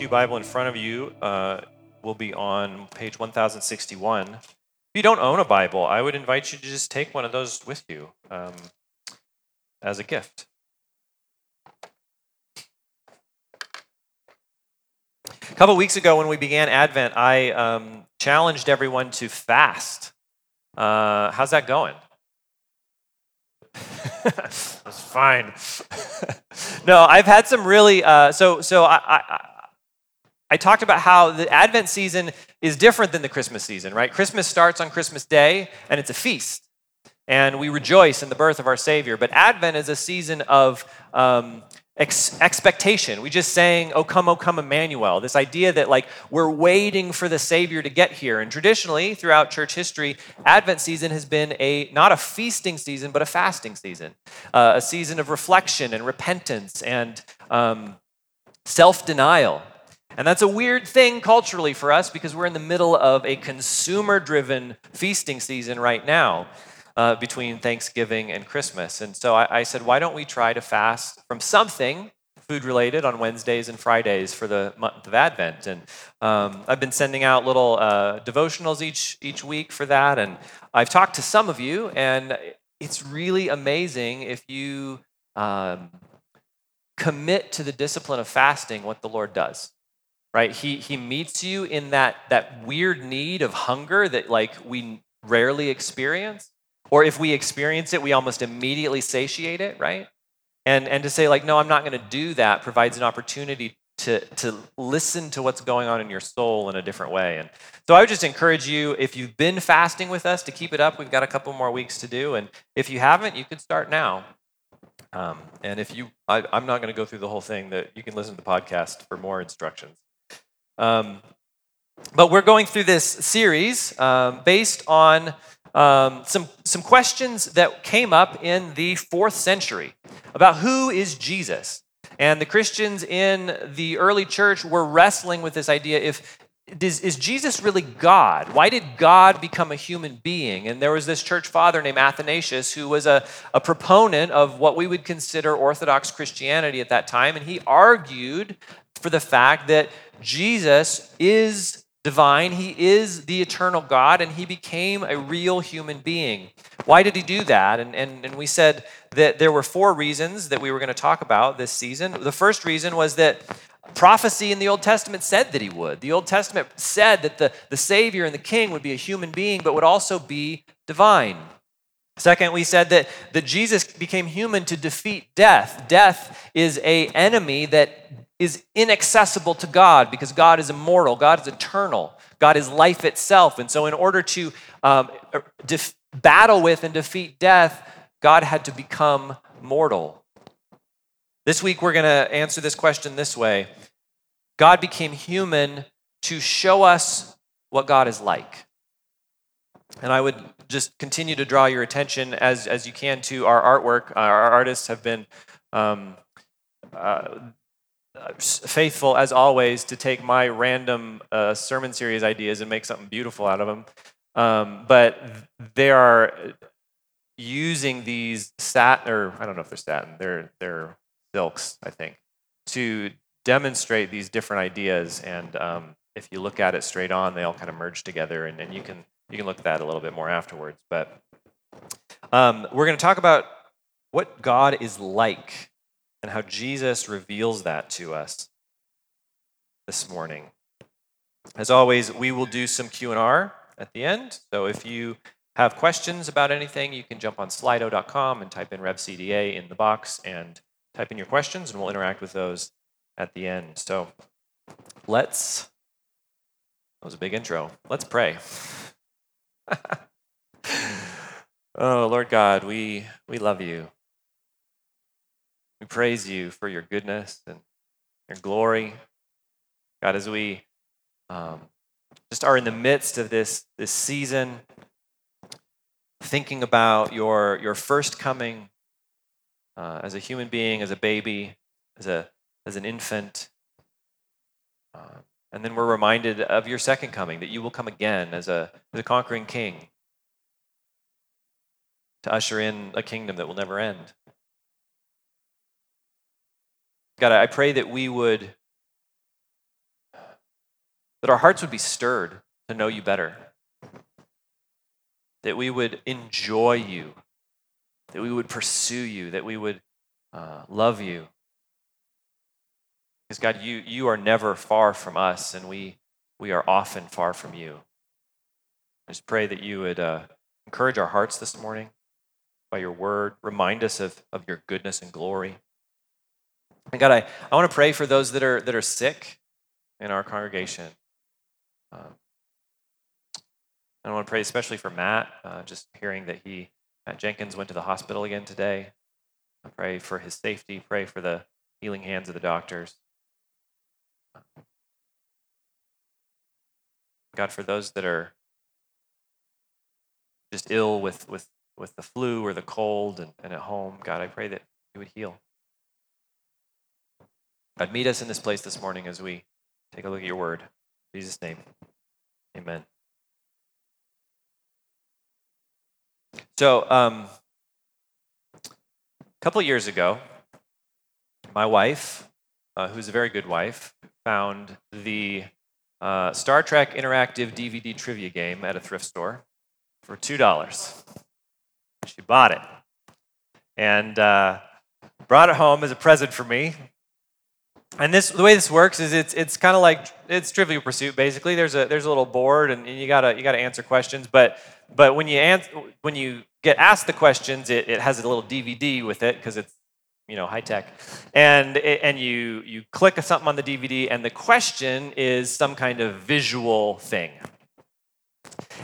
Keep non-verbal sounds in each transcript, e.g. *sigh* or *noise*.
Pew Bible in front of you uh, will be on page 1061. If you don't own a Bible, I would invite you to just take one of those with you um, as a gift. A couple weeks ago, when we began Advent, I um, challenged everyone to fast. Uh, how's that going? *laughs* That's fine. *laughs* no, I've had some really. Uh, so, so I, I, I talked about how the Advent season is different than the Christmas season, right? Christmas starts on Christmas Day, and it's a feast, and we rejoice in the birth of our Savior. But Advent is a season of um, ex- expectation. We just sang, "Oh come, oh come, Emmanuel." This idea that like we're waiting for the Savior to get here. And traditionally, throughout church history, Advent season has been a not a feasting season, but a fasting season, uh, a season of reflection and repentance and um, self-denial. And that's a weird thing culturally for us because we're in the middle of a consumer-driven feasting season right now uh, between Thanksgiving and Christmas. And so I, I, said, why don't we try to fast from something food related on Wednesdays and Fridays for the month of Advent? And um, I've been sending out little uh, devotionals each, each week for that. And I've talked to some of you, and it's really amazing if you um, commit to the discipline of fasting what the Lord does right he he meets you in that that weird need of hunger that like we rarely experience or if we experience it, we almost immediately satiate it, right? And, and to say, like, no, I'm not going to do that provides an opportunity to, to listen to what's going on in your soul in a different way. And so I would just encourage you, if you've been fasting with us, to keep it up. We've got a couple more weeks to do. And if you haven't, you could start now. Um, and if you, I, am not going to go through the whole thing, that you can listen to the podcast for more instructions. Um, but we're going through this series um, based on um, some, some questions that came up in the fourth century about who is Jesus. And the Christians in the early church were wrestling with this idea if is, is, Jesus really God? Why did God become a human being? And there was this church father named Athanasius who was a, a proponent of what we would consider Orthodox Christianity at that time. And he argued for the fact that Jesus is divine. He is the eternal God, and he became a real human being. Why did he do that? And, and, and we said that there were four reasons that we were going to talk about this season. The first reason was that prophecy in the Old Testament said that he would. The Old Testament said that the, the Savior and the King would be a human being, but would also be divine. Second, we said that, that Jesus became human to defeat death. Death is a enemy that is inaccessible to God because God is immortal, God is eternal, God is life itself. And so, in order to um, def- battle with and defeat death, God had to become mortal. This week, we're going to answer this question this way God became human to show us what God is like. And I would just continue to draw your attention as, as you can to our artwork. Our artists have been um, uh, faithful as always to take my random uh, sermon series ideas and make something beautiful out of them. Um, but they are using these satin, or I don't know if they're satin, they're, they're silks, I think, to demonstrate these different ideas. And um, if you look at it straight on, they all kind of merge together, and, and you can you can look at that a little bit more afterwards. But um, we're going to talk about what God is like and how Jesus reveals that to us this morning. As always, we will do some Q&R at the end. So if you have questions about anything, you can jump on slido.com and type in RevCDA in the box and type in your questions, and we'll interact with those at the end. So let's, that was a big intro. Let's pray. *laughs* oh, Lord God, we, we love you. We praise you for your goodness and your glory. God, as we um, just are in the midst of this, this season, thinking about your, your first coming uh, as a human being, as a baby, as, a, as an infant. Uh, and then we're reminded of your second coming, that you will come again as a, as a conquering king to usher in a kingdom that will never end. God, I pray that we would that our hearts would be stirred to know you better, that we would enjoy you, that we would pursue you, that we would uh, love you. Because, God, you, you are never far from us, and we, we are often far from you. I just pray that you would uh, encourage our hearts this morning by your word, remind us of, of your goodness and glory. And God, I, I want to pray for those that are, that are sick in our congregation. Um, I want to pray especially for Matt, uh, just hearing that he, Matt Jenkins, went to the hospital again today. I pray for his safety, pray for the healing hands of the doctors. God, for those that are just ill with, with, with the flu or the cold and, and at home, God, I pray that you would heal. God, meet us in this place this morning as we take a look at your word. In Jesus' name, amen. So, um, a couple years ago, my wife, uh, who's a very good wife, found the uh, Star Trek Interactive DVD trivia game at a thrift store for $2. She bought it and uh, brought it home as a present for me. And this, the way this works is it's, it's kind of like it's Trivial Pursuit. Basically, there's a there's a little board, and you gotta you gotta answer questions. But but when you answer when you get asked the questions, it, it has a little DVD with it because it's you know high tech, and it, and you you click something on the DVD, and the question is some kind of visual thing.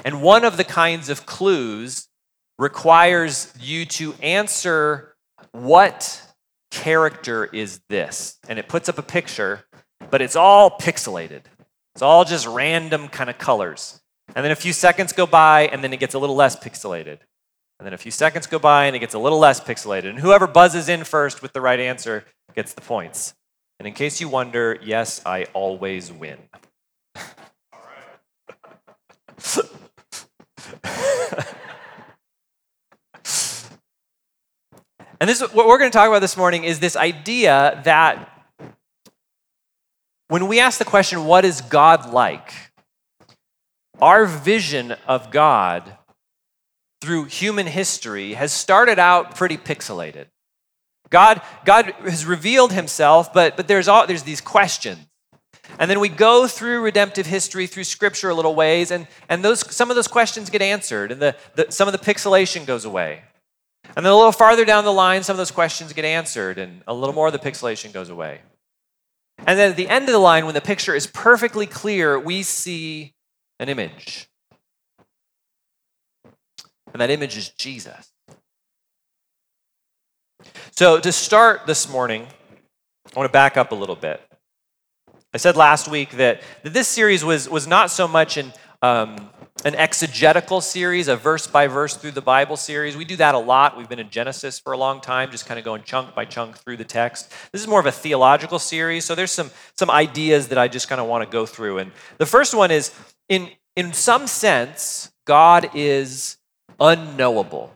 And one of the kinds of clues requires you to answer what character is this? And it puts up a picture, but it's all pixelated. It's all just random kind of colors. And then a few seconds go by, and then it gets a little less pixelated. And then a few seconds go by, and it gets a little less pixelated. And whoever buzzes in first with the right answer gets the points. And in case you wonder, yes, I always win. *laughs* *laughs* And this what we're going to talk about this morning is this idea that when we ask the question, what is God like? Our vision of God through human history has started out pretty pixelated. God, God has revealed himself, but, but there's, all, there's these questions. And then we go through redemptive history, through scripture a little ways, and, and those, some of those questions get answered, and the, the, some of the pixelation goes away. And then a little farther down the line, some of those questions get answered, and a little more of the pixelation goes away. And then at the end of the line, when the picture is perfectly clear, we see an image. And that image is Jesus. So, to start this morning, I want to back up a little bit. I said last week that, that this series was, was not so much an um, an exegetical series, a verse by verse through the Bible series. We do that a lot. We've been in Genesis for a long time, just kind of going chunk by chunk through the text. This is more of a theological series, so there's some, some ideas that I just kind of want to go through. And the first one is in, in some sense, God is unknowable.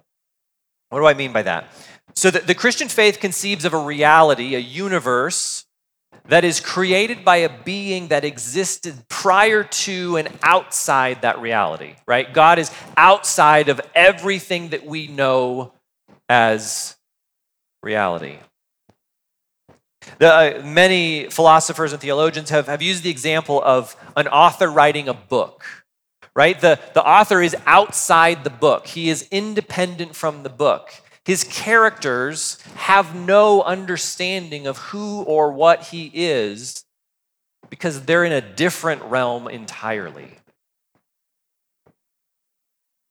What do I mean by that? So the, the Christian faith conceives of a reality, a universe that is created by a being that existed prior to and outside that reality, right? God is outside of everything that we know as reality. The, uh, many philosophers and theologians have, have used the example of an author writing a book, right? The, the author is outside the book, he is independent from the book. His characters have no understanding of who or what he is because they're in a different realm entirely.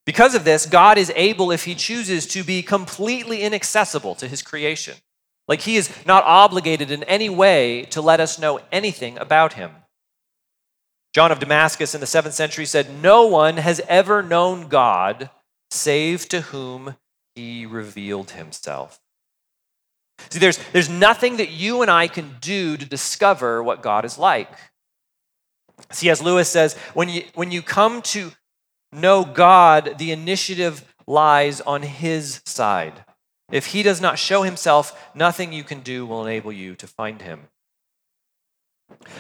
Because of this, God is able, if he chooses, to be completely inaccessible to his creation. Like he is not obligated in any way to let us know anything about him. John of Damascus in the seventh century said, No one has ever known God save to whom he revealed himself. See, there's, there's nothing that you and I can do to discover what God is like. C.S. Lewis says, when you, when you come to know God, the initiative lies on his side. If he does not show himself, nothing you can do will enable you to find him.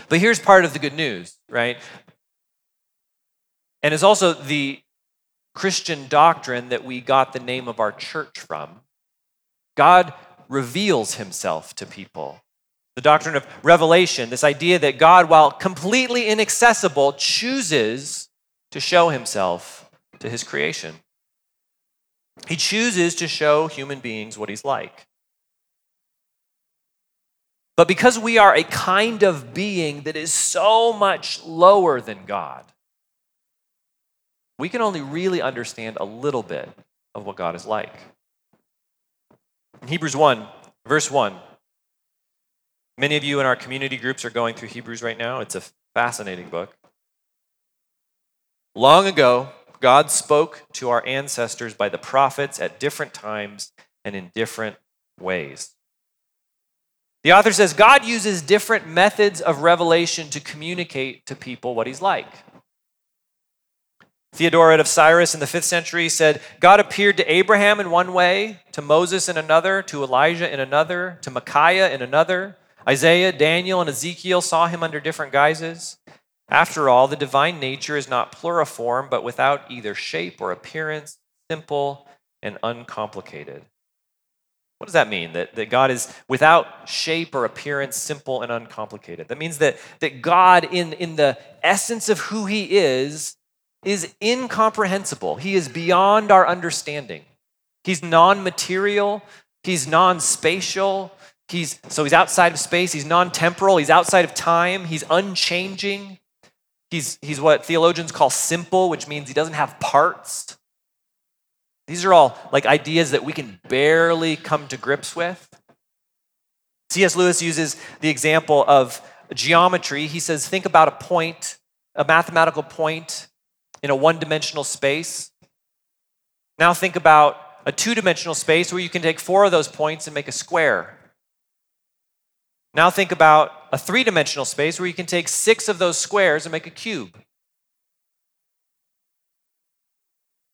But here's part of the good news, right? and is also the Christian doctrine that we got the name of our church from. God reveals himself to people. The doctrine of revelation, this idea that God, while completely inaccessible, chooses to show himself to his creation. He chooses to show human beings what he's like. But because we are a kind of being that is so much lower than God, we can only really understand a little bit of what God is like. In Hebrews 1, verse 1, many of you in our community groups are going through Hebrews right now. It's a fascinating book. Long ago, God spoke to our ancestors by the prophets at different times and in different ways. The author says God uses different methods of revelation to communicate to people what he's like. Theodoret of Cyrus in the 5th century said God appeared to Abraham in one way, to Moses in another, to Elijah in another, to Micaiah in another. Isaiah, Daniel, and Ezekiel saw him under different guises. After all, the divine nature is not pluriform, but without either shape or appearance, simple and uncomplicated. What does that mean? That, that God is without shape or appearance, simple and uncomplicated. That means that, that God, in, in the essence of who He is, is incomprehensible. He is beyond our understanding. He's non material, He's non spatial. He's, so he's outside of space, he's non temporal, he's outside of time, he's unchanging. He's, he's what theologians call simple, which means he doesn't have parts. These are all like ideas that we can barely come to grips with. C.S. Lewis uses the example of geometry. He says, think about a point, a mathematical point in a one dimensional space. Now think about a two dimensional space where you can take four of those points and make a square. Now think about a three dimensional space where you can take six of those squares and make a cube.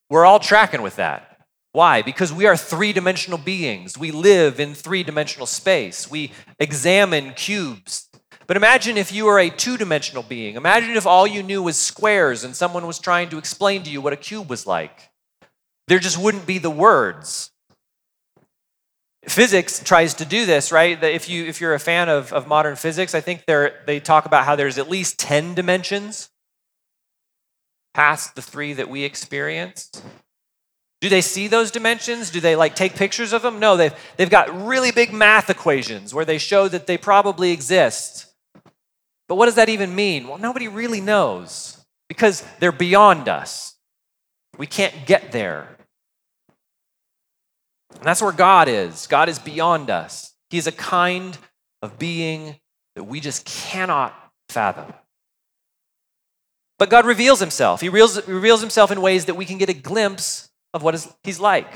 We're all tracking with that. Why? Because we are three dimensional beings. We live in three dimensional space. We examine cubes. But imagine if you were a two dimensional being. Imagine if all you knew was squares and someone was trying to explain to you what a cube was like. There just wouldn't be the words. Physics tries to do this, right? If, you, if you're a fan of, of modern physics, I think they talk about how there's at least 10 dimensions past the three that we experienced? Do they see those dimensions? Do they like take pictures of them? No, they've, they've got really big math equations where they show that they probably exist. But what does that even mean? Well, nobody really knows because they're beyond us. We can't get there. And that's where God is. God is beyond us. He's a kind of being that we just cannot fathom. But God reveals himself. He reveals, reveals himself in ways that we can get a glimpse of what is, he's like.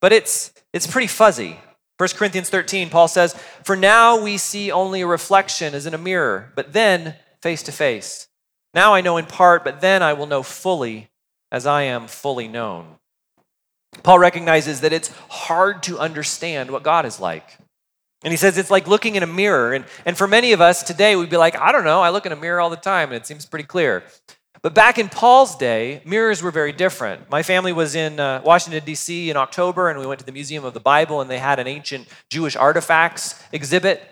But it's, it's pretty fuzzy. 1 Corinthians 13, Paul says, For now we see only a reflection as in a mirror, but then face to face. Now I know in part, but then I will know fully as I am fully known. Paul recognizes that it's hard to understand what God is like. And he says it's like looking in a mirror. And, and for many of us today, we'd be like, I don't know, I look in a mirror all the time and it seems pretty clear. But back in Paul's day, mirrors were very different. My family was in uh, Washington, D.C. in October, and we went to the Museum of the Bible, and they had an ancient Jewish artifacts exhibit.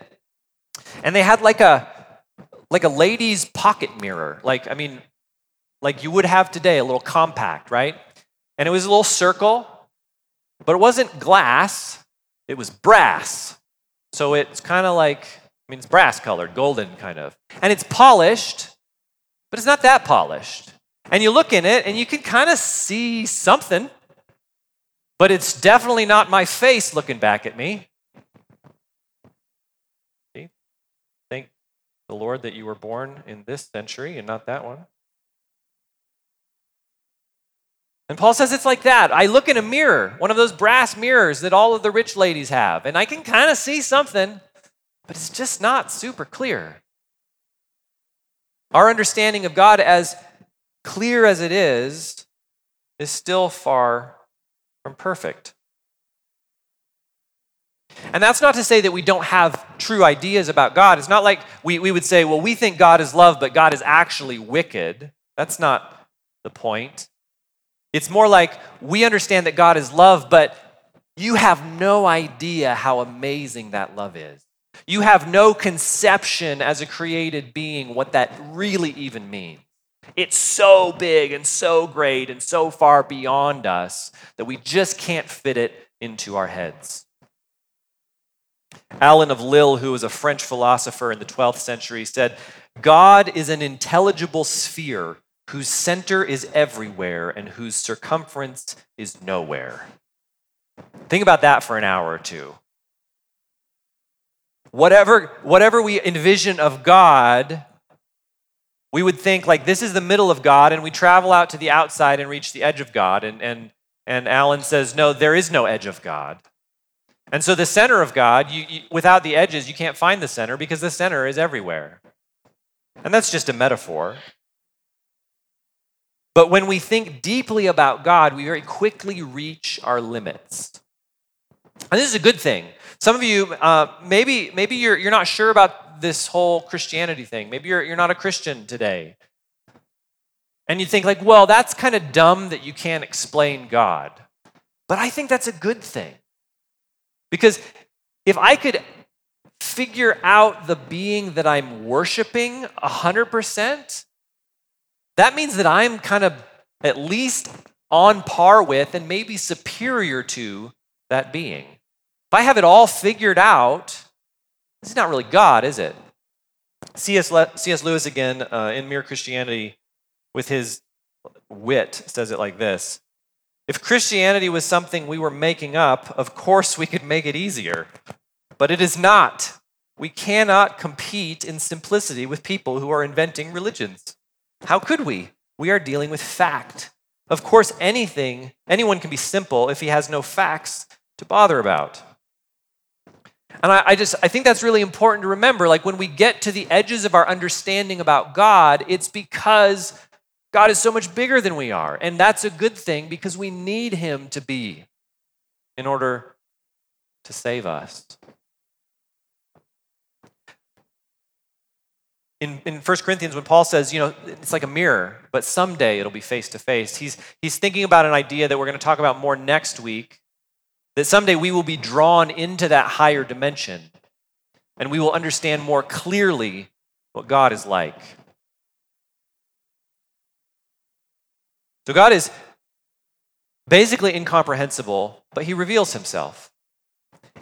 And they had like a, like a lady's pocket mirror. Like, I mean, like you would have today, a little compact, right? And it was a little circle, but it wasn't glass, it was brass. So it's kind of like, I mean, it's brass colored, golden kind of. And it's polished, but it's not that polished. And you look in it and you can kind of see something, but it's definitely not my face looking back at me. See? Thank the Lord that you were born in this century and not that one. And Paul says it's like that. I look in a mirror, one of those brass mirrors that all of the rich ladies have, and I can kind of see something, but it's just not super clear. Our understanding of God, as clear as it is, is still far from perfect. And that's not to say that we don't have true ideas about God. It's not like we, we would say, well, we think God is love, but God is actually wicked. That's not the point. It's more like we understand that God is love, but you have no idea how amazing that love is. You have no conception as a created being what that really even means. It's so big and so great and so far beyond us that we just can't fit it into our heads. Alan of Lille, who was a French philosopher in the 12th century, said, God is an intelligible sphere whose center is everywhere and whose circumference is nowhere. Think about that for an hour or two. Whatever, whatever we envision of God, we would think like this is the middle of God, and we travel out to the outside and reach the edge of God. And, and, and Alan says, no, there is no edge of God. And so the center of God, you, you, without the edges, you can't find the center because the center is everywhere. And that's just a metaphor. But when we think deeply about God, we very quickly reach our limits. And this is a good thing. Some of you, uh, maybe, maybe you're, you're not sure about this whole Christianity thing. Maybe you're, you're not a Christian today. And you think, like, well, that's kind of dumb that you can't explain God. But I think that's a good thing. Because if I could figure out the being that I'm worshiping 100%, that means that I'm kind of at least on par with and maybe superior to that being. I have it all figured out, this is not really God, is it? C.S. Le- C.S. Lewis, again, uh, in Mere Christianity, with his wit, says it like this If Christianity was something we were making up, of course we could make it easier. But it is not. We cannot compete in simplicity with people who are inventing religions. How could we? We are dealing with fact. Of course, anything, anyone can be simple if he has no facts to bother about. And I, I, just I think that's really important to remember. Like when we get to the edges of our understanding about God, it's because God is so much bigger than we are. And that's a good thing because we need him to be in order to save us. in, in 1 Corinthians, when Paul says, you know, it's like a mirror, but someday it'll be face to face, he's, he's thinking about an idea that we're going to talk about more next week that someday we will be drawn into that higher dimension and we will understand more clearly what God is like. So God is basically incomprehensible, but he reveals himself.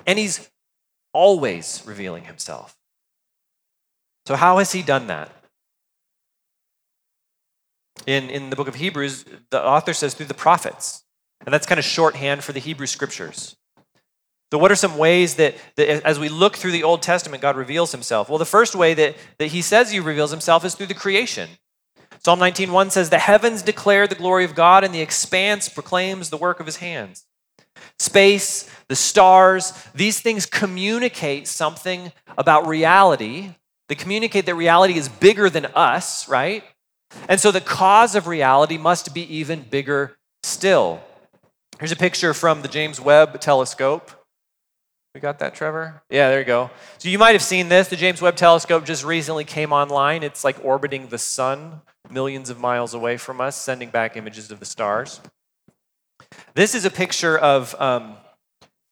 And he's always revealing himself. So, how has he done that? In, in the book of Hebrews, the author says through the prophets. And that's kind of shorthand for the Hebrew scriptures. So, what are some ways that, that as we look through the Old Testament, God reveals himself? Well, the first way that, that he says he reveals himself is through the creation. Psalm 19:1 says, The heavens declare the glory of God, and the expanse proclaims the work of his hands. Space, the stars, these things communicate something about reality they communicate that reality is bigger than us, right? And so the cause of reality must be even bigger still. Here's a picture from the James Webb telescope. We got that, Trevor? Yeah, there you go. So you might have seen this. The James Webb telescope just recently came online. It's like orbiting the sun millions of miles away from us, sending back images of the stars. This is a picture of um,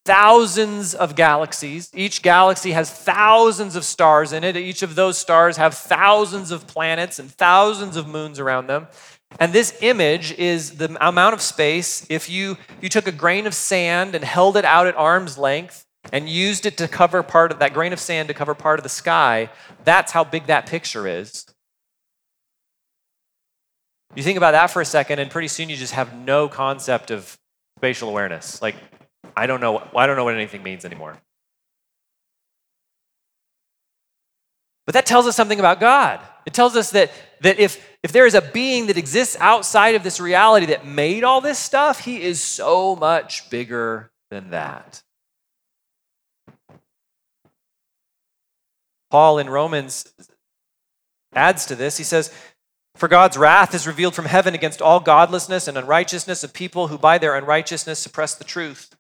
thousands of galaxies. Each galaxy has thousands of stars in it. Each of those stars have thousands of planets and thousands of moons around them. And this image is the amount of space if you, you took a grain of sand and held it out at arm's length and used it to cover part of that grain of sand to cover part of the sky. That's how big that picture is. You think about that for a second, and pretty soon you just have no concept of spatial awareness. Like, I don't know. I don't know what anything means anymore. But that tells us something about God. It tells us that, that if, if there is a being that exists outside of this reality that made all this stuff, he is so much bigger than that. Paul in Romans adds to this. He says, For God's wrath is revealed from heaven against all godlessness and unrighteousness of people who by their unrighteousness suppress the truth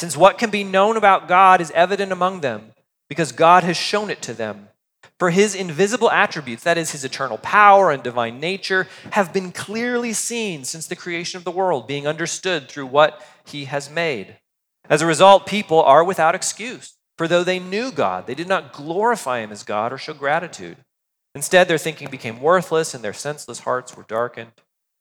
since what can be known about God is evident among them, because God has shown it to them. For his invisible attributes, that is, his eternal power and divine nature, have been clearly seen since the creation of the world, being understood through what he has made. As a result, people are without excuse. For though they knew God, they did not glorify him as God or show gratitude. Instead, their thinking became worthless and their senseless hearts were darkened.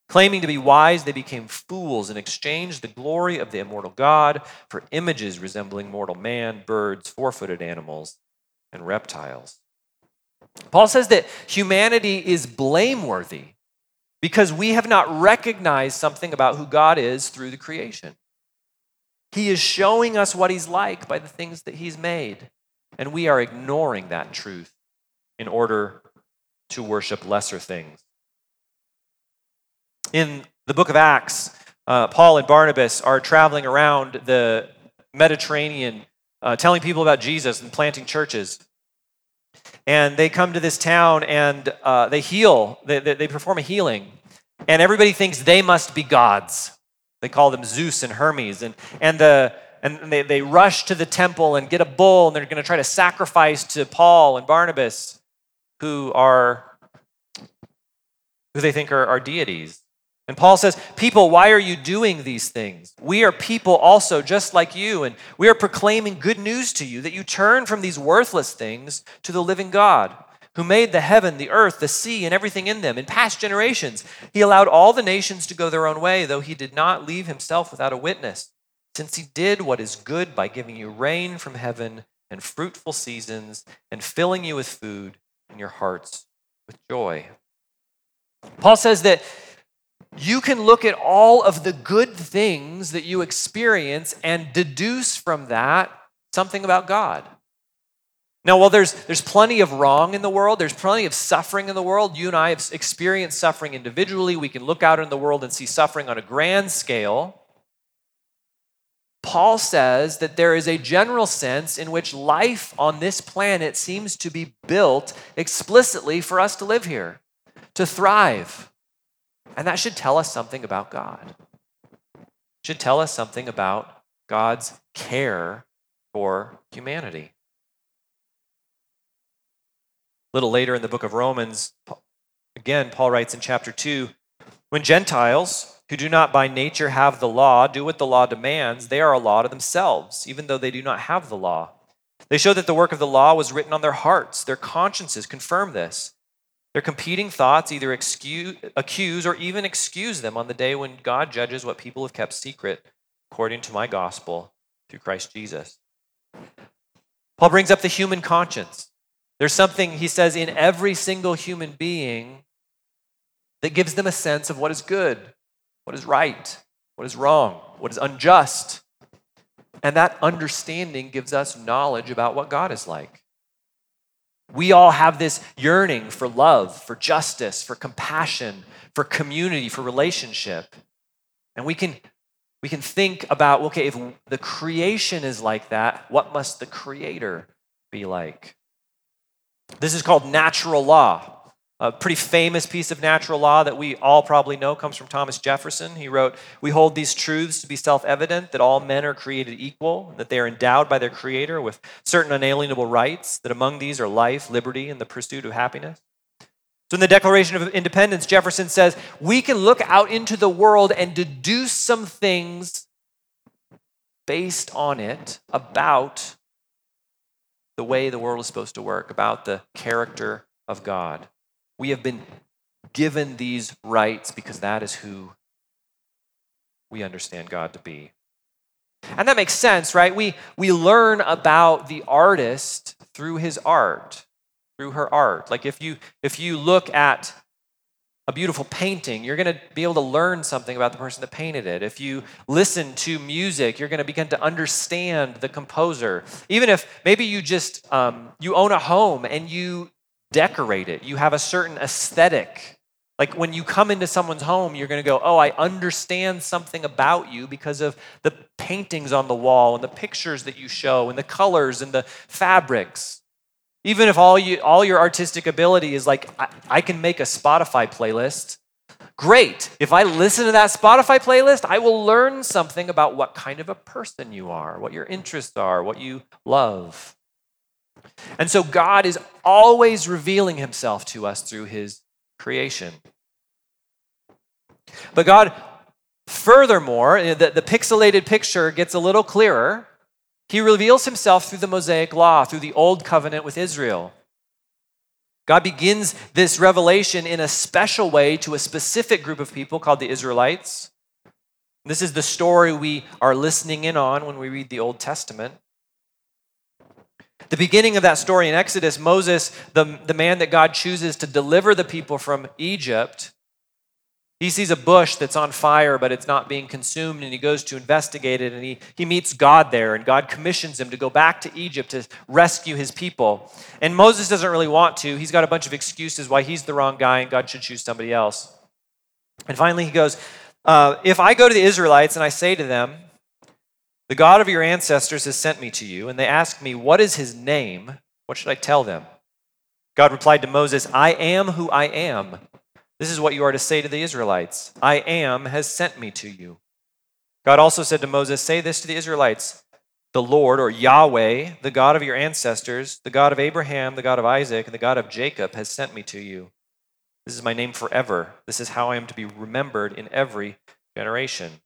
Claiming to be wise, they became fools and exchanged the glory of the immortal God for images resembling mortal man, birds, four footed animals, and reptiles. Paul says that humanity is blameworthy because we have not recognized something about who God is through the creation. He is showing us what He's like by the things that He's made, and we are ignoring that truth in order to worship lesser things. In the book of Acts, uh, Paul and Barnabas are traveling around the Mediterranean, uh, telling people about Jesus and planting churches. And they come to this town and uh, they heal, they, they, they perform a healing. And everybody thinks they must be gods. They call them Zeus and Hermes. And, and, the, and they, they rush to the temple and get a bull, and they're going to try to sacrifice to Paul and Barnabas, who are who they think are, are deities. And Paul says, People, why are you doing these things? We are people also, just like you, and we are proclaiming good news to you that you turn from these worthless things to the living God, who made the heaven, the earth, the sea, and everything in them. In past generations, he allowed all the nations to go their own way, though he did not leave himself without a witness, since he did what is good by giving you rain from heaven and fruitful seasons, and filling you with food and your hearts with joy. Paul says that you can look at all of the good things that you experience and deduce from that something about God. Now, while there's, there's plenty of wrong in the world, there's plenty of suffering in the world. You and I have experienced suffering individually. We can look out in the world and see suffering on a grand scale. Paul says that there is a general sense in which life on this planet seems to be built explicitly for us to live here, to thrive, and that should tell us something about God. It should tell us something about God's care for humanity. A little later in the book of Romans, again, Paul writes in chapter 2 When Gentiles, who do not by nature have the law, do what the law demands, they are a law to themselves, even though they do not have the law. They show that the work of the law was written on their hearts. Their consciences confirm this. Their competing thoughts either excuse, accuse or even excuse them on the day when God judges what people have kept secret according to my gospel through Christ Jesus. Paul brings up the human conscience. There's something, he says, in every single human being that gives them a sense of what is good, what is right, what is wrong, what is unjust. And that understanding gives us knowledge about what God is like. We all have this yearning for love, for justice, for compassion, for community, for relationship. And we can we can think about okay, if the creation is like that, what must the creator be like? This is called natural law. A pretty famous piece of natural law that we all probably know comes from Thomas Jefferson. He wrote, We hold these truths to be self evident that all men are created equal, that they are endowed by their Creator with certain unalienable rights, that among these are life, liberty, and the pursuit of happiness. So, in the Declaration of Independence, Jefferson says, We can look out into the world and deduce some things based on it about the way the world is supposed to work, about the character of God. We have been given these rights because that is who we understand God to be. And that makes sense, right? We, we learn about the artist through his art, through her art. Like if you if you look at a beautiful painting, you're going to be able to learn something about the person that painted it. If you listen to music, you're going to begin to understand the composer. Even if maybe you just um, you own a home and you decorate it. You have a certain aesthetic. Like when you come into someone's home, you're going to go, Oh, I understand something about you because of the paintings on the wall and the pictures that you show and the colors and the fabrics. Even if all, you, all your artistic ability is like, I, I can make a Spotify playlist, great. If I listen to that Spotify playlist, I will learn something about what kind of a person you are, what your interests are, what you love. And so God is always revealing himself to us through his creation. But God, furthermore, the, the pixelated picture gets a little clearer. He reveals himself through the Mosaic Law, through the Old Covenant with Israel. God begins this revelation in a special way to a specific group of people called the Israelites. This is the story we are listening in on when we read the Old Testament. The beginning of that story in Exodus, Moses, the, the man that God chooses to deliver the people from Egypt, he sees a bush that's on fire, but it's not being consumed, and he goes to investigate it, and he, he meets God there, and God commissions him to go back to Egypt to rescue his people. And Moses doesn't really want to. He's got a bunch of excuses why he's the wrong guy, and God should choose somebody else. And finally, he goes, uh, If I go to the Israelites and I say to them, The God of your ancestors has sent me to you, and they ask me, What is his name? What should I tell them? God replied to Moses, I am who I am. This is what you are to say to the Israelites I am has sent me to you. God also said to Moses, Say this to the Israelites The Lord, or Yahweh, the God of your ancestors, the God of Abraham, the God of Isaac, and the God of Jacob, has sent me to you. This is my name forever. This is how I am to be remembered in every generation.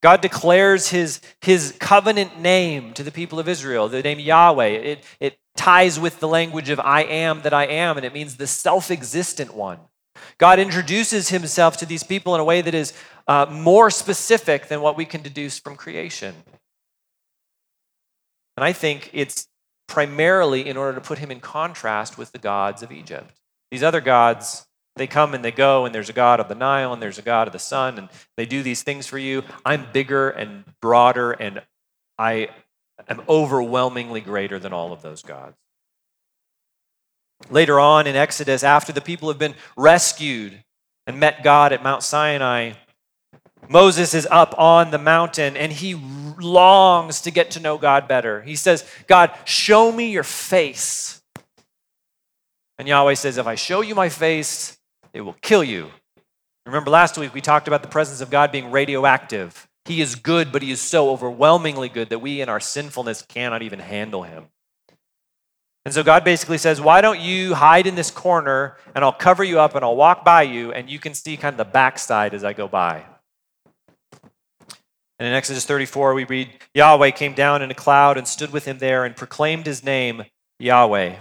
God declares his, his covenant name to the people of Israel, the name Yahweh. It, it ties with the language of I am that I am, and it means the self existent one. God introduces himself to these people in a way that is uh, more specific than what we can deduce from creation. And I think it's primarily in order to put him in contrast with the gods of Egypt. These other gods, they come and they go, and there's a God of the Nile, and there's a God of the sun, and they do these things for you. I'm bigger and broader, and I am overwhelmingly greater than all of those gods. Later on in Exodus, after the people have been rescued and met God at Mount Sinai, Moses is up on the mountain and he longs to get to know God better. He says, God, show me your face. And Yahweh says, If I show you my face, it will kill you. Remember last week we talked about the presence of God being radioactive. He is good, but he is so overwhelmingly good that we in our sinfulness cannot even handle him. And so God basically says, Why don't you hide in this corner and I'll cover you up and I'll walk by you and you can see kind of the backside as I go by. And in Exodus 34, we read, Yahweh came down in a cloud and stood with him there and proclaimed his name, Yahweh.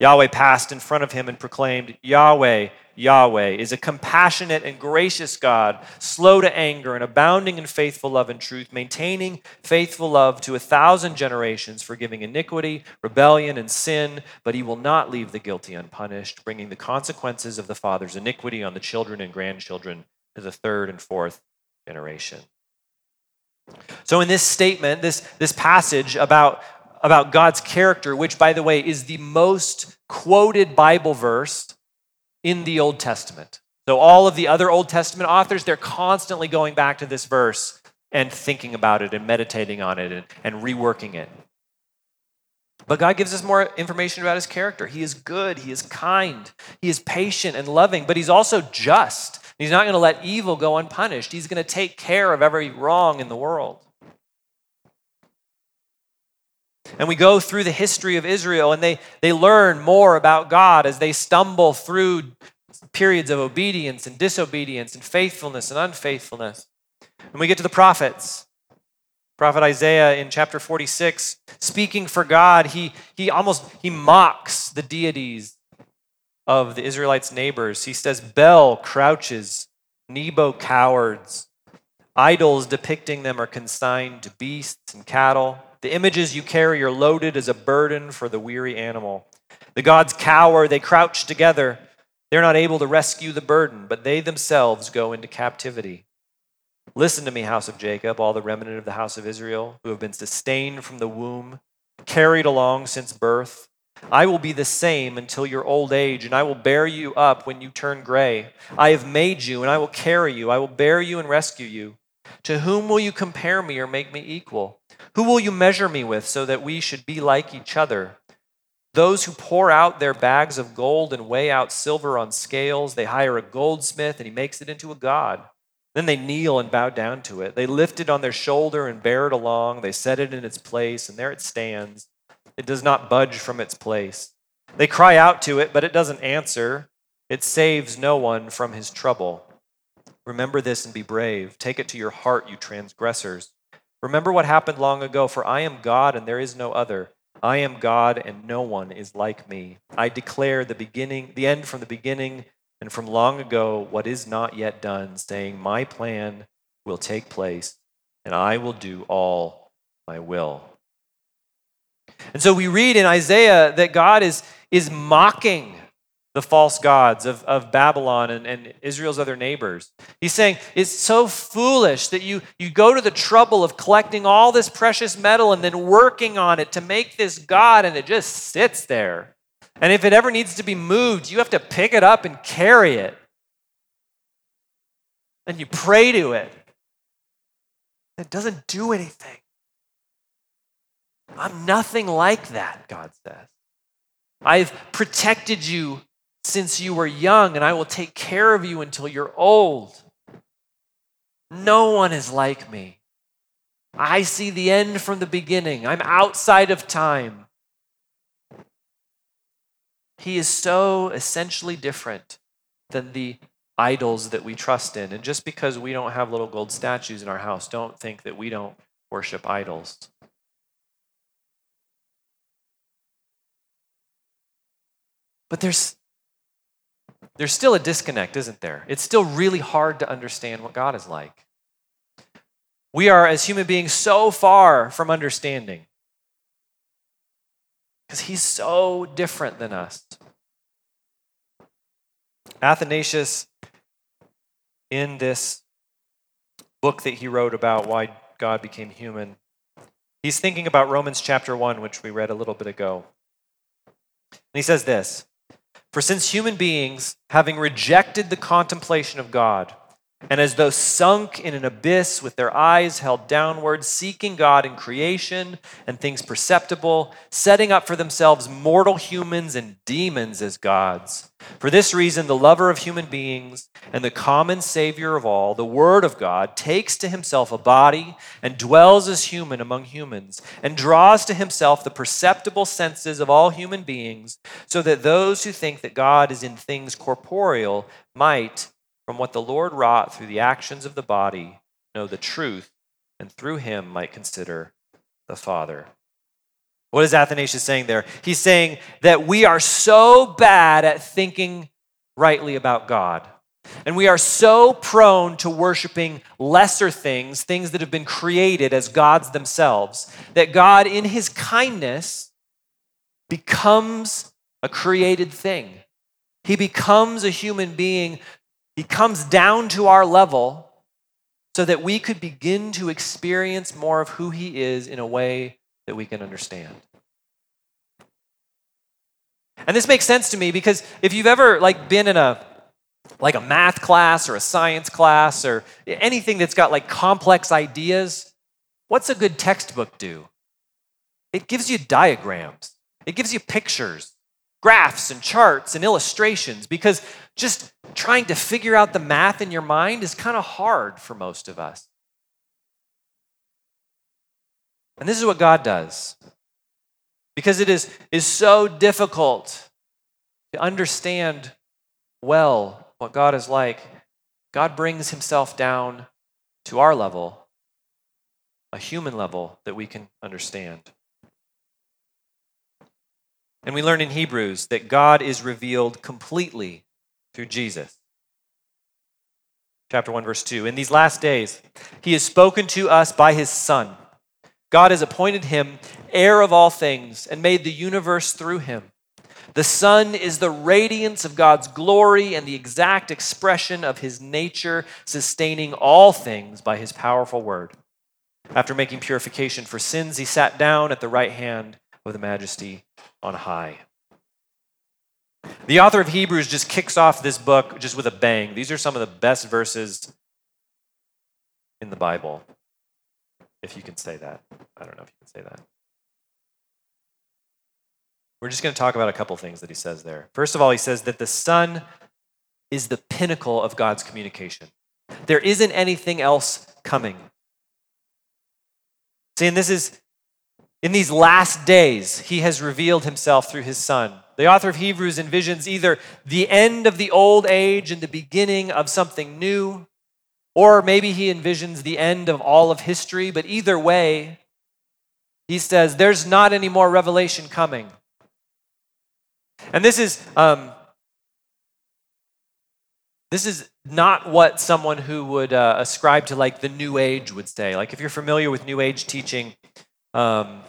Yahweh passed in front of him and proclaimed, Yahweh, Yahweh is a compassionate and gracious God, slow to anger and abounding in faithful love and truth, maintaining faithful love to a thousand generations, forgiving iniquity, rebellion, and sin, but he will not leave the guilty unpunished, bringing the consequences of the father's iniquity on the children and grandchildren to the third and fourth generation. So, in this statement, this, this passage about, about God's character, which, by the way, is the most quoted Bible verse in the Old Testament. So, all of the other Old Testament authors, they're constantly going back to this verse and thinking about it and meditating on it and, and reworking it. But God gives us more information about his character. He is good, he is kind, he is patient and loving, but he's also just. He's not going to let evil go unpunished. He's going to take care of every wrong in the world. And we go through the history of Israel and they, they learn more about God as they stumble through periods of obedience and disobedience and faithfulness and unfaithfulness. And we get to the prophets. Prophet Isaiah in chapter 46, speaking for God, he, he almost he mocks the deities of the Israelites' neighbors. He says, Bel crouches, Nebo cowards. Idols depicting them are consigned to beasts and cattle. The images you carry are loaded as a burden for the weary animal. The gods cower, they crouch together. They're not able to rescue the burden, but they themselves go into captivity. Listen to me, house of Jacob, all the remnant of the house of Israel, who have been sustained from the womb, carried along since birth. I will be the same until your old age, and I will bear you up when you turn gray. I have made you, and I will carry you. I will bear you and rescue you. To whom will you compare me or make me equal? Who will you measure me with so that we should be like each other? Those who pour out their bags of gold and weigh out silver on scales, they hire a goldsmith and he makes it into a god. Then they kneel and bow down to it. They lift it on their shoulder and bear it along. They set it in its place, and there it stands. It does not budge from its place. They cry out to it, but it doesn't answer. It saves no one from his trouble. Remember this and be brave. Take it to your heart, you transgressors. Remember what happened long ago, for I am God and there is no other. I am God and no one is like me. I declare the beginning, the end from the beginning, and from long ago what is not yet done, saying, My plan will take place, and I will do all my will. And so we read in Isaiah that God is, is mocking the false gods of, of Babylon and, and Israel's other neighbors. He's saying, It's so foolish that you, you go to the trouble of collecting all this precious metal and then working on it to make this God, and it just sits there. And if it ever needs to be moved, you have to pick it up and carry it. And you pray to it. It doesn't do anything. I'm nothing like that, God says. I've protected you since you were young, and I will take care of you until you're old. No one is like me. I see the end from the beginning. I'm outside of time. He is so essentially different than the idols that we trust in. And just because we don't have little gold statues in our house, don't think that we don't worship idols. But there's there's still a disconnect, isn't there? It's still really hard to understand what God is like. We are, as human beings, so far from understanding because he's so different than us. Athanasius, in this book that he wrote about why God became human, he's thinking about Romans chapter 1, which we read a little bit ago. And he says this For since human beings, having rejected the contemplation of God, and as though sunk in an abyss with their eyes held downward, seeking God in creation and things perceptible, setting up for themselves mortal humans and demons as gods. For this reason, the lover of human beings and the common Savior of all, the Word of God, takes to himself a body and dwells as human among humans, and draws to himself the perceptible senses of all human beings, so that those who think that God is in things corporeal might from what the Lord wrought through the actions of the body, know the truth, and through him might consider the Father. What is Athanasius saying there? He's saying that we are so bad at thinking rightly about God. And we are so prone to worshiping lesser things, things that have been created as gods themselves, that God, in his kindness, becomes a created thing. He becomes a human being he comes down to our level so that we could begin to experience more of who He is in a way that we can understand. And this makes sense to me because if you've ever like been in a like a math class or a science class or anything that's got like complex ideas, what's a good textbook do? It gives you diagrams. It gives you pictures graphs and charts and illustrations because just trying to figure out the math in your mind is kind of hard for most of us. And this is what God does. Because it is, is so difficult to understand well what God is like, God brings himself down to our level, a human level that we can understand. And we learn in Hebrews that God is revealed completely through Jesus. Chapter 1, verse 2. In these last days, he has spoken to us by his Son. God has appointed him heir of all things and made the universe through him. The Son is the radiance of God's glory and the exact expression of his nature, sustaining all things by his powerful word. After making purification for sins, he sat down at the right hand of the majesty on high. The author of Hebrews just kicks off this book just with a bang. These are some of the best verses in the Bible, if you can say that. I don't know if you can say that. We're just going to talk about a couple things that he says there. First of all, he says that the Son is the pinnacle of God's communication. There isn't anything else coming. See, and this is In these last days, he has revealed himself through his son. The author of Hebrews envisions either the end of the old age and the beginning of something new, or maybe he envisions the end of all of history. But either way, he says there's not any more revelation coming. And this is um, this is not what someone who would uh, ascribe to like the New Age would say. Like if you're familiar with New Age teaching, um,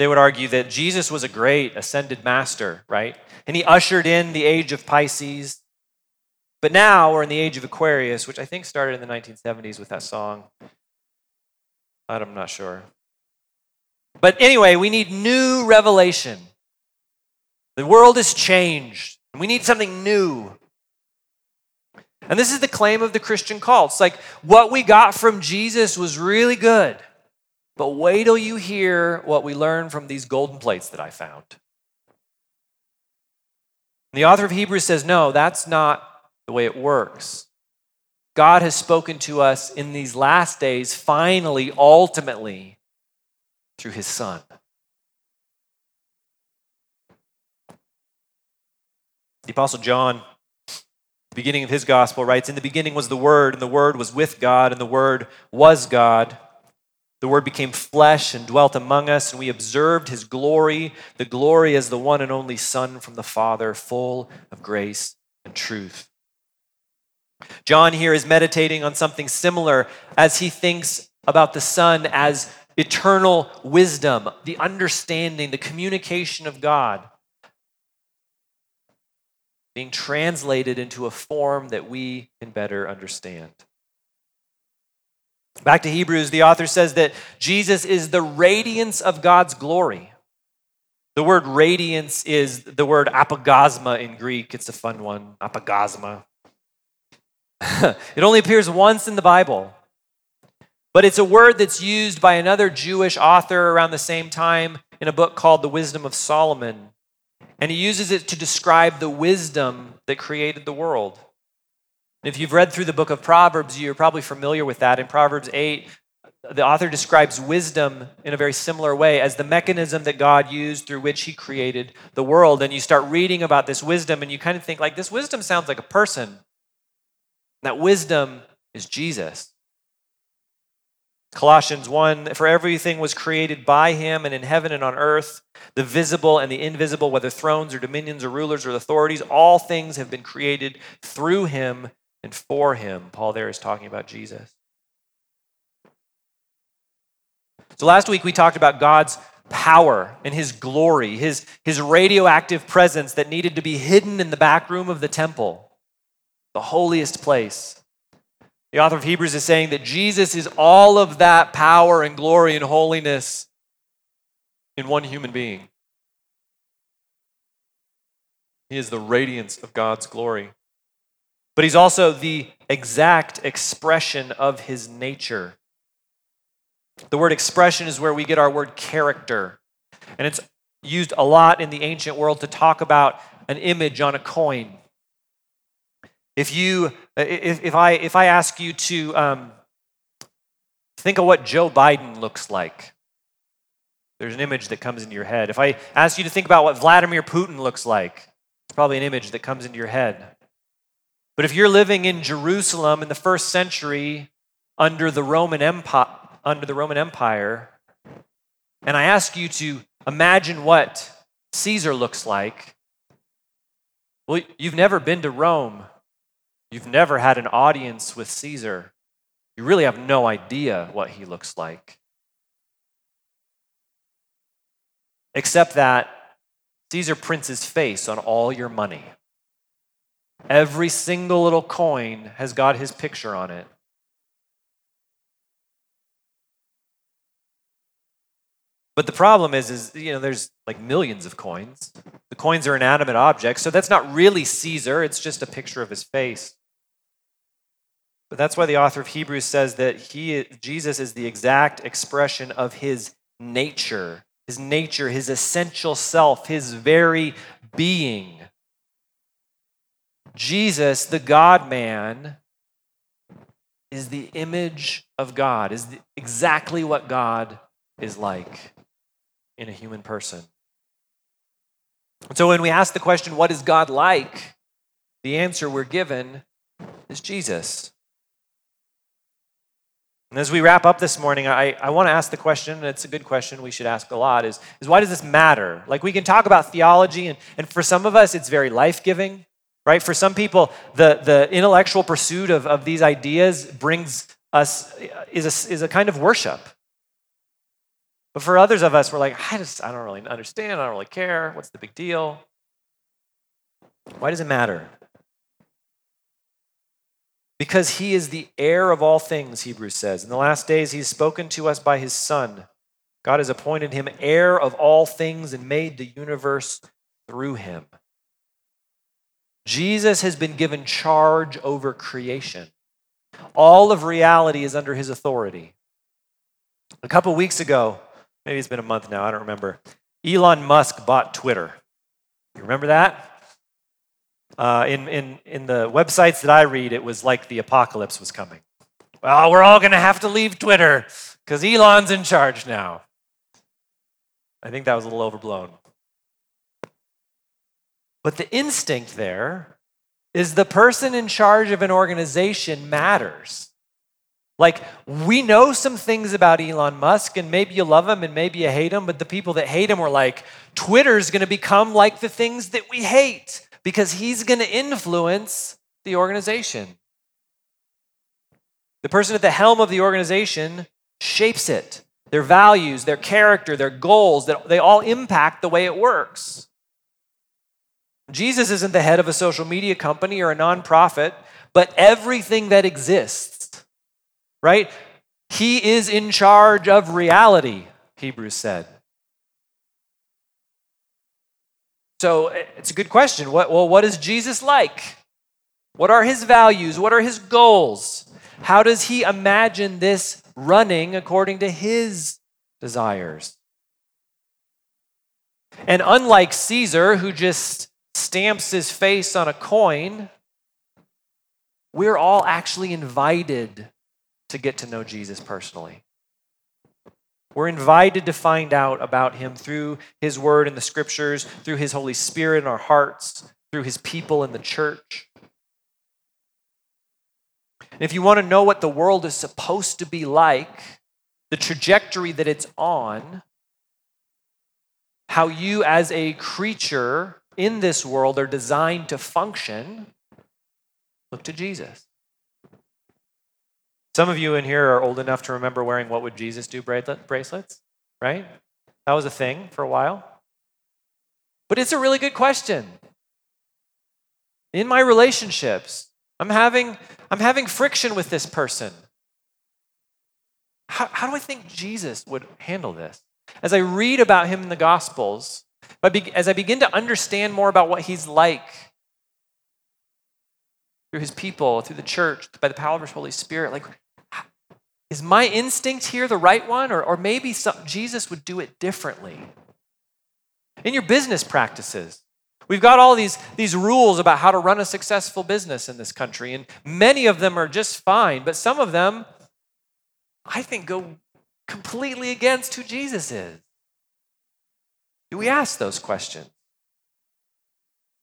they would argue that Jesus was a great ascended master, right? And he ushered in the age of Pisces. But now we're in the age of Aquarius, which I think started in the 1970s with that song. I'm not sure. But anyway, we need new revelation. The world has changed. and We need something new. And this is the claim of the Christian cults. Like what we got from Jesus was really good. But wait till you hear what we learn from these golden plates that I found. The author of Hebrews says, no, that's not the way it works. God has spoken to us in these last days, finally, ultimately, through his Son. The Apostle John, beginning of his gospel, writes In the beginning was the Word, and the Word was with God, and the Word was God. The Word became flesh and dwelt among us, and we observed His glory, the glory as the one and only Son from the Father, full of grace and truth. John here is meditating on something similar as he thinks about the Son as eternal wisdom, the understanding, the communication of God being translated into a form that we can better understand. Back to Hebrews, the author says that Jesus is the radiance of God's glory. The word radiance is the word apaugasma in Greek. It's a fun one, apaugasma. *laughs* it only appears once in the Bible, but it's a word that's used by another Jewish author around the same time in a book called The Wisdom of Solomon. And he uses it to describe the wisdom that created the world. If you've read through the book of Proverbs, you're probably familiar with that. In Proverbs 8, the author describes wisdom in a very similar way as the mechanism that God used through which he created the world. And you start reading about this wisdom and you kind of think like this wisdom sounds like a person. That wisdom is Jesus. Colossians 1 For everything was created by him and in heaven and on earth, the visible and the invisible, whether thrones or dominions or rulers or authorities, all things have been created through him and for him. Paul there is talking about Jesus. So last week we talked about God's power and his glory, his, his radioactive presence that needed to be hidden in the back room of the temple, the holiest place. The author of Hebrews is saying that Jesus is all of that power and glory and holiness in one human being. He is the radiance of God's glory but he's also the exact expression of his nature. The word expression is where we get our word character. And it's used a lot in the ancient world to talk about an image on a coin. If you, if, if I, if I ask you to um, think of what Joe Biden looks like, there's an image that comes into your head. If I ask you to think about what Vladimir Putin looks like, it's probably an image that comes into your head. But if you're living in Jerusalem in the first century under the Roman Empire, under the Roman Empire, and I ask you to imagine what Caesar looks like, well, you've never been to Rome. You've never had an audience with Caesar. You really have no idea what he looks like. Except that Caesar prints his face on all your money. Every single little coin has got his picture on it. But the problem is, is you know, there's like millions of coins. The coins are inanimate objects, so that's not really Caesar. It's just a picture of his face. But that's why the author of Hebrews says that he, Jesus, is the exact expression of his nature, his nature, his essential self, his very being. Jesus, the God man, is the image of God, is exactly what God is like in a human person. And so when we ask the question, what is God like? The answer we're given is Jesus. And as we wrap up this morning, I, I want to ask the question, and it's a good question we should ask a lot, is, is why does this matter? Like we can talk about theology, and, and for some of us, it's very life giving, right? For some people, the, the intellectual pursuit of, of these ideas brings us, is a, is a kind of worship. But for others of us, we're like, I just, I don't really understand, I don't really care, what's the big deal? Why does it matter? Because he is the heir of all things, Hebrews says. In the last days, he's spoken to us by his Son. God has appointed him heir of all things and made the universe through him. Jesus has been given charge over creation. All of reality is under his authority. A couple weeks ago, maybe it's been a month now, I don't remember, Elon Musk bought Twitter. You remember that? Uh, in, in, in the websites that I read, it was like the apocalypse was coming. Well, we're all going to have to leave Twitter because Elon's in charge now. I think that was a little overblown. But the instinct there is the person in charge of an organization matters. Like, we know some things about Elon Musk, and maybe you love him and maybe you hate him, but the people that hate him were like, Twitter's gonna become like the things that we hate because he's to influence the organization. The person at the helm of the organization shapes it. Their values, their character, their goals, they all impact the way it works. Jesus isn't the head of a social media company or a nonprofit, but everything that exists, right? He is in charge of reality, Hebrews said. So it's a good question. What, well, what is Jesus like? What are his values? What are his goals? How does he imagine this running according to his desires? And unlike Caesar, who just stamps his face on a coin, we're all actually invited to get to know Jesus personally. We're invited to find out about him through his word in the scriptures, through his Holy Spirit in our hearts, through his people in the church. And if you want to know what the world is supposed to be like, the trajectory that it's on, how you as a creature in this world are designed to function, look to Jesus. Some of you in here are old enough to remember wearing What Would Jesus Do bracelets, right? That was a thing for a while. But it's a really good question. In my relationships, I'm having, I'm having friction with this person. How, how do I think Jesus would handle this? As I read about him in the Gospels, as I begin to understand more about what he's like through his people, through the church, by the power of his Holy Spirit, like is my instinct here the right one? Or, or maybe some, Jesus would do it differently. In your business practices, we've got all these, these rules about how to run a successful business in this country, and many of them are just fine, but some of them, I think, go completely against who Jesus is. Do we ask those questions?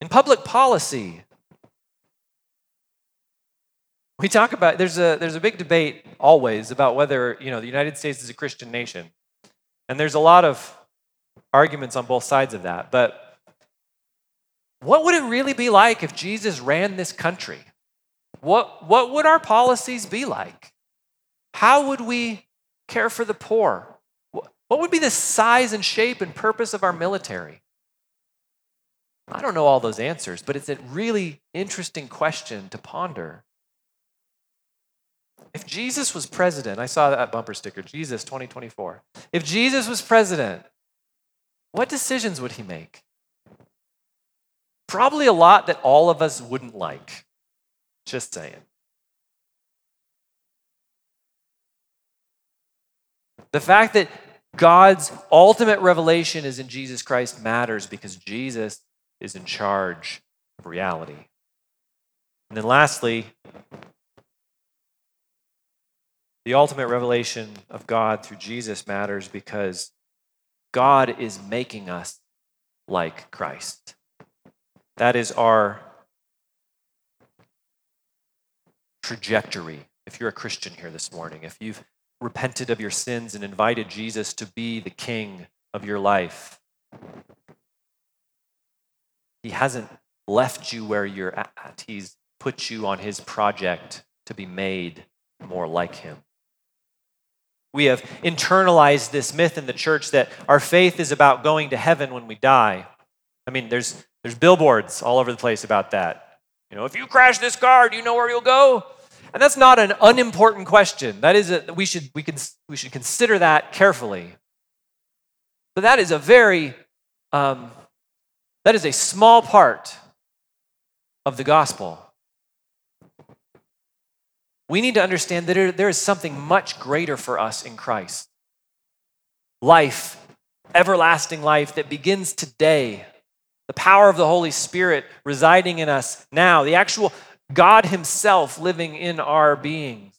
In public policy, we talk about there's a there's a big debate always about whether you know the United States is a Christian nation, and there's a lot of arguments on both sides of that. But what would it really be like if Jesus ran this country? What what would our policies be like? How would we care for the poor? What would be the size and shape and purpose of our military? I don't know all those answers, but it's a really interesting question to ponder. If Jesus was president, I saw that bumper sticker, Jesus 2024. If Jesus was president, what decisions would he make? Probably a lot that all of us wouldn't like. Just saying. The fact that God's ultimate revelation is in Jesus Christ matters because Jesus is in charge of reality. And then lastly, The ultimate revelation of God through Jesus matters because God is making us like Christ. That is our trajectory. If you're a Christian here this morning, if you've repented of your sins and invited Jesus to be the king of your life, he hasn't left you where you're at. He's put you on his project to be made more like him. We have internalized this myth in the church that our faith is about going to heaven when we die. I mean, there's, there's billboards all over the place about that. You know, if you crash this car, do you know where you'll go? And that's not an unimportant question. That is, a, we, should, we, can, we should consider that carefully. But that is a very, um, that is a small part of the gospel. We need to understand that there is something much greater for us in Christ. Life, everlasting life that begins today the power of the Holy Spirit residing in us now, the actual God Himself living in our being,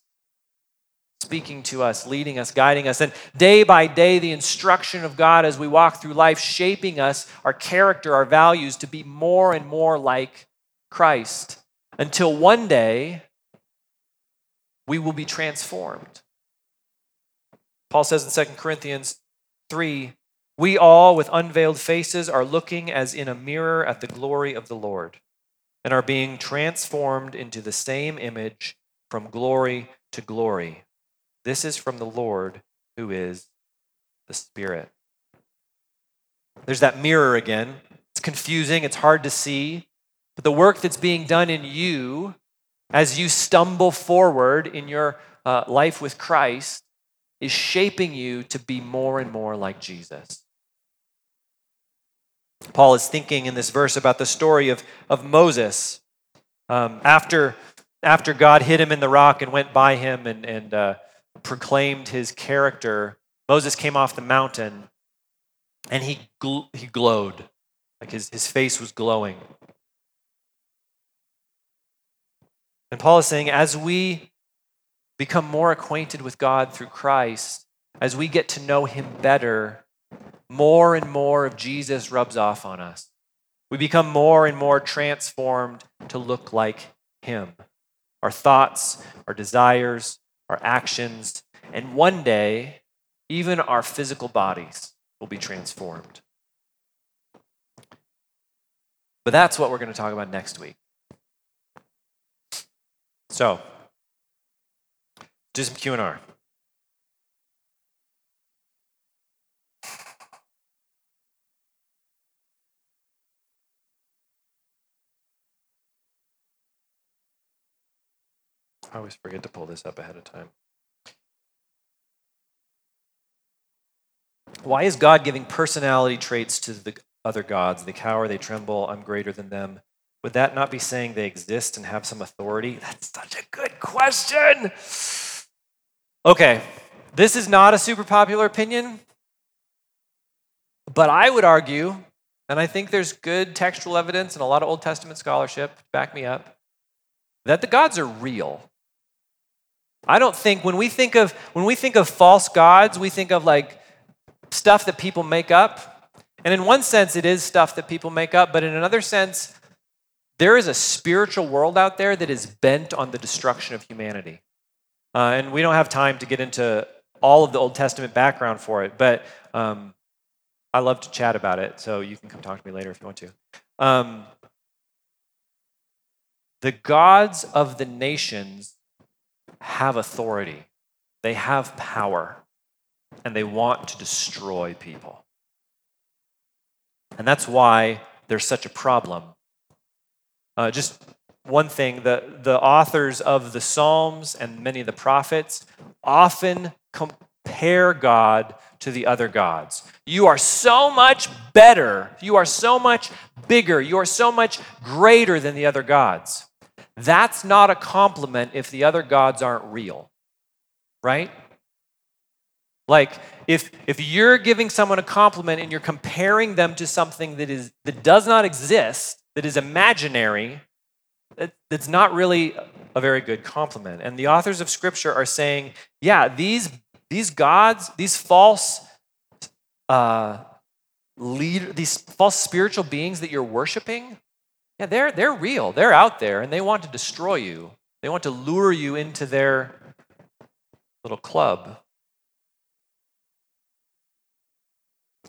speaking to us, leading us, guiding us, and day by day, the instruction of God as we walk through life, shaping us, our character, our values to be more and more like Christ. Until one day we will be transformed. Paul says in 2 Corinthians 3 we all, with unveiled faces, are looking as in a mirror at the glory of the Lord and are being transformed into the same image from glory to glory. This is from the Lord who is the Spirit. There's that mirror again. It's confusing, it's hard to see. But the work that's being done in you as you stumble forward in your uh, life with Christ is shaping you to be more and more like Jesus. Paul is thinking in this verse about the story of, of Moses. Um, after, after God hid him in the rock and went by him and, and uh, proclaimed his character, Moses came off the mountain and he, gl- he glowed. Like his, his face was glowing. And Paul is saying, as we become more acquainted with God through Christ, as we get to know him better, more and more of Jesus rubs off on us. We become more and more transformed to look like Him. Our thoughts, our desires, our actions, and one day, even our physical bodies will be transformed. But that's what we're going to talk about next week. So, do some Q&R. I always forget to pull this up ahead of time. Why is God giving personality traits to the other gods? They cower, they tremble, I'm greater than them. Would that not be saying they exist and have some authority? That's such a good question. Okay, this is not a super popular opinion, but I would argue, and I think there's good textual evidence and a lot of Old Testament scholarship to back me up, that the gods are real. I don't think when we think of when we think of false gods, we think of like stuff that people make up. And in one sense it is stuff that people make up, but in another sense there is a spiritual world out there that is bent on the destruction of humanity. Uh, and we don't have time to get into all of the Old Testament background for it, but um, I love to chat about it, so you can come talk to me later if you want to. Um, the gods of the nations have authority, they have power, and they want to destroy people. And that's why there's such a problem. Uh, just one thing the, the authors of the Psalms and many of the prophets often compare God to the other gods. You are so much better, you are so much bigger, you are so much greater than the other gods. That's not a compliment if the other gods aren't real, right? Like if if you're giving someone a compliment and you're comparing them to something that is that does not exist, that is imaginary, that, that's not really a very good compliment. And the authors of Scripture are saying, yeah, these, these gods, these false uh, lead, these false spiritual beings that you're worshiping, yeah, they're, they're real. They're out there and they want to destroy you. They want to lure you into their little club.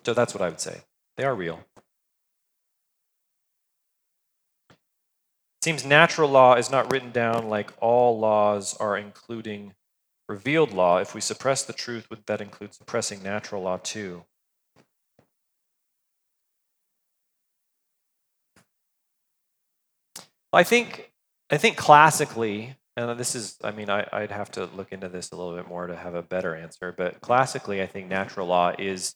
So that's what I would say. They are real. It seems natural law is not written down like all laws are, including revealed law. If we suppress the truth, would that include suppressing natural law too? I think, I think classically, and this is, I mean, I, would have to look into this a little bit more to have a better answer, but classically, I think natural law is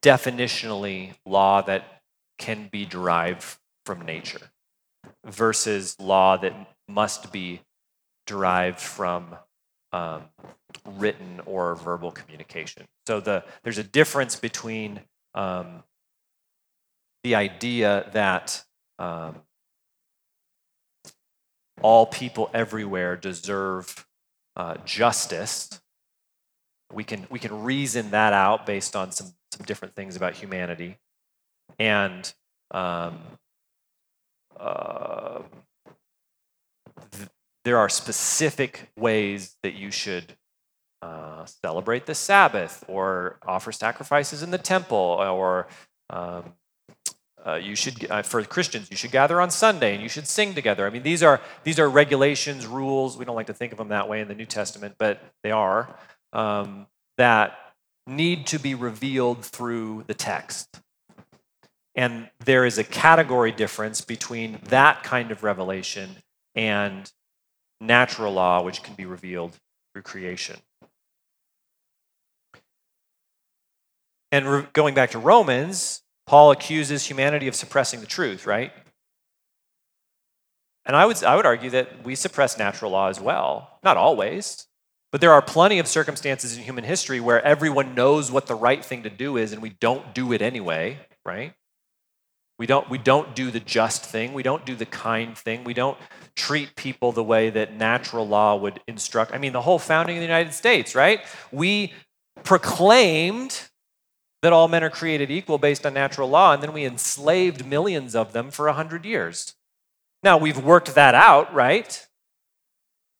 definitionally law that can be derived from nature versus law that must be derived from um, written or verbal communication. So the, there's a difference between um, the idea that um, all people everywhere deserve uh, justice. We can, we can reason that out based on some, some different things about humanity. And um, uh, th- there are specific ways that you should uh, celebrate the Sabbath or offer sacrifices in the temple or um, uh, you should uh, for christians you should gather on sunday and you should sing together. I mean these are these are regulations rules. We don't like to think of them that way in the new testament but they are um, that need to be revealed through the text. And there is a category difference between that kind of revelation and natural law which can be revealed through creation. And re- going back to romans Paul accuses humanity of suppressing the truth, right? And I would, I would argue that we suppress natural law as well. Not always, but there are plenty of circumstances in human history where everyone knows what the right thing to do is and we don't do it anyway, right? We don't, we don't do the just thing. We don't do the kind thing. We don't treat people the way that natural law would instruct. I mean, the whole founding of the United States, right? We proclaimed that all men are created equal based on natural law, and then we enslaved millions of them for 100 years. Now, we've worked that out, right?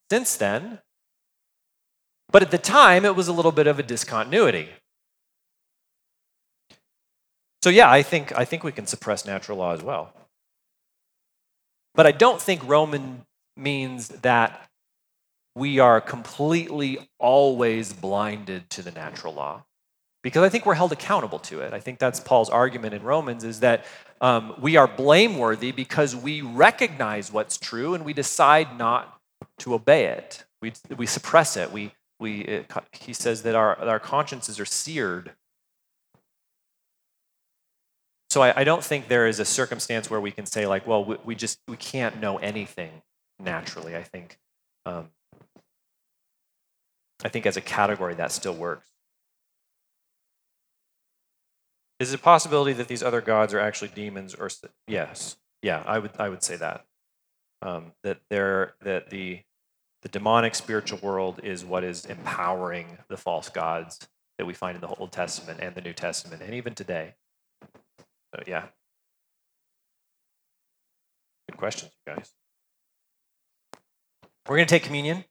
Since then. But at the time, it was a little bit of a discontinuity. So, yeah, I think, I think we can suppress natural law as well. But I don't think Roman means that we are completely always blinded to the natural law because I think we're held accountable to it. I think that's Paul's argument in Romans is that um, we are blameworthy because we recognize what's true and we decide not to obey it. We, we suppress it. We, we, it, he says that our, our consciences are seared. So I, I, don't think there is a circumstance where we can say like, well, we, we just we can't know anything naturally. I think, um, I think as a category that still works. Is it a possibility that these other gods are actually demons? Or yes, yeah, I would I would say that um, that they're that the the demonic spiritual world is what is empowering the false gods that we find in the Old Testament and the New Testament, and even today. So yeah, good questions, you guys. We're going to take communion,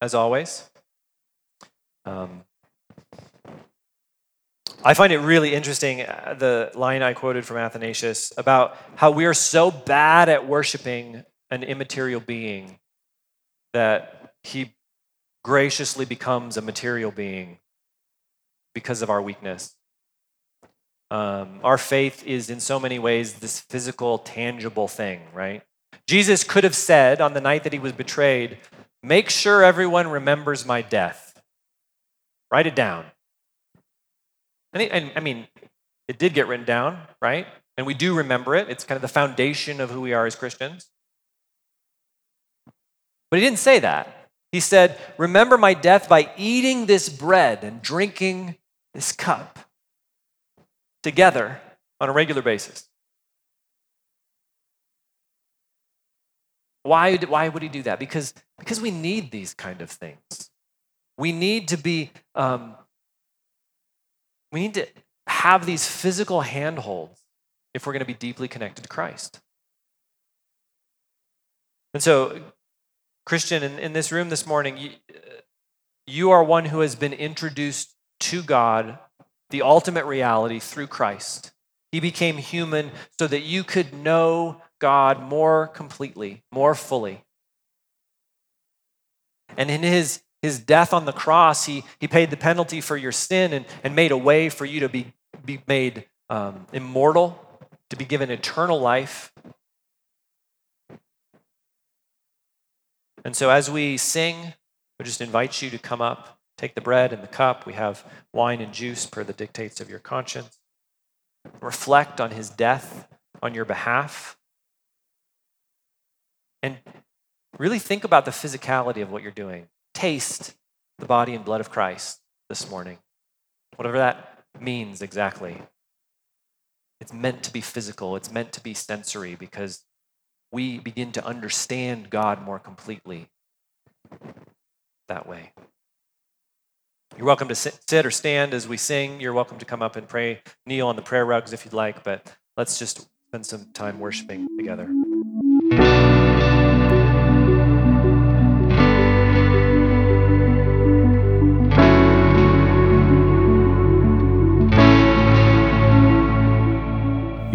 as always. Um, I find it really interesting uh, the line I quoted from Athanasius about how we are so bad at worshiping an immaterial being that he graciously becomes a material being because of our weakness. Um, our faith is in so many ways this physical, tangible thing, right? Jesus could have said on the night that he was betrayed, Make sure everyone remembers my death. Write it down. And I mean, it did get written down, right? And we do remember it. It's kind of the foundation of who we are as Christians. But he didn't say that. He said, Remember my death by eating this bread and drinking this cup together on a regular basis. Why, why would he do that? Because, because we need these kind of things. We need to be, um, we need to have these physical handholds if we're going to be deeply connected to Christ. And so, Christian, in, in this room this morning, you, uh, you are one who has been introduced to God, the ultimate reality, through Christ. He became human so that you could know God more completely, more fully. And in his, his death on the cross, he, he paid the penalty for your sin and, and made a way for you to be, be made um, immortal, to be given eternal life. And so as we sing, we just invite you to come up, take the bread and the cup. We have wine and juice per the dictates of your conscience. Reflect on his death on your behalf. And really think about the physicality of what you're doing. Taste the body and blood of Christ this morning, whatever that means exactly. It's meant to be physical, it's meant to be sensory because we begin to understand God more completely that way. You're welcome to sit or stand as we sing. You're welcome to come up and pray, kneel on the prayer rugs if you'd like, but let's just spend some time worshiping together.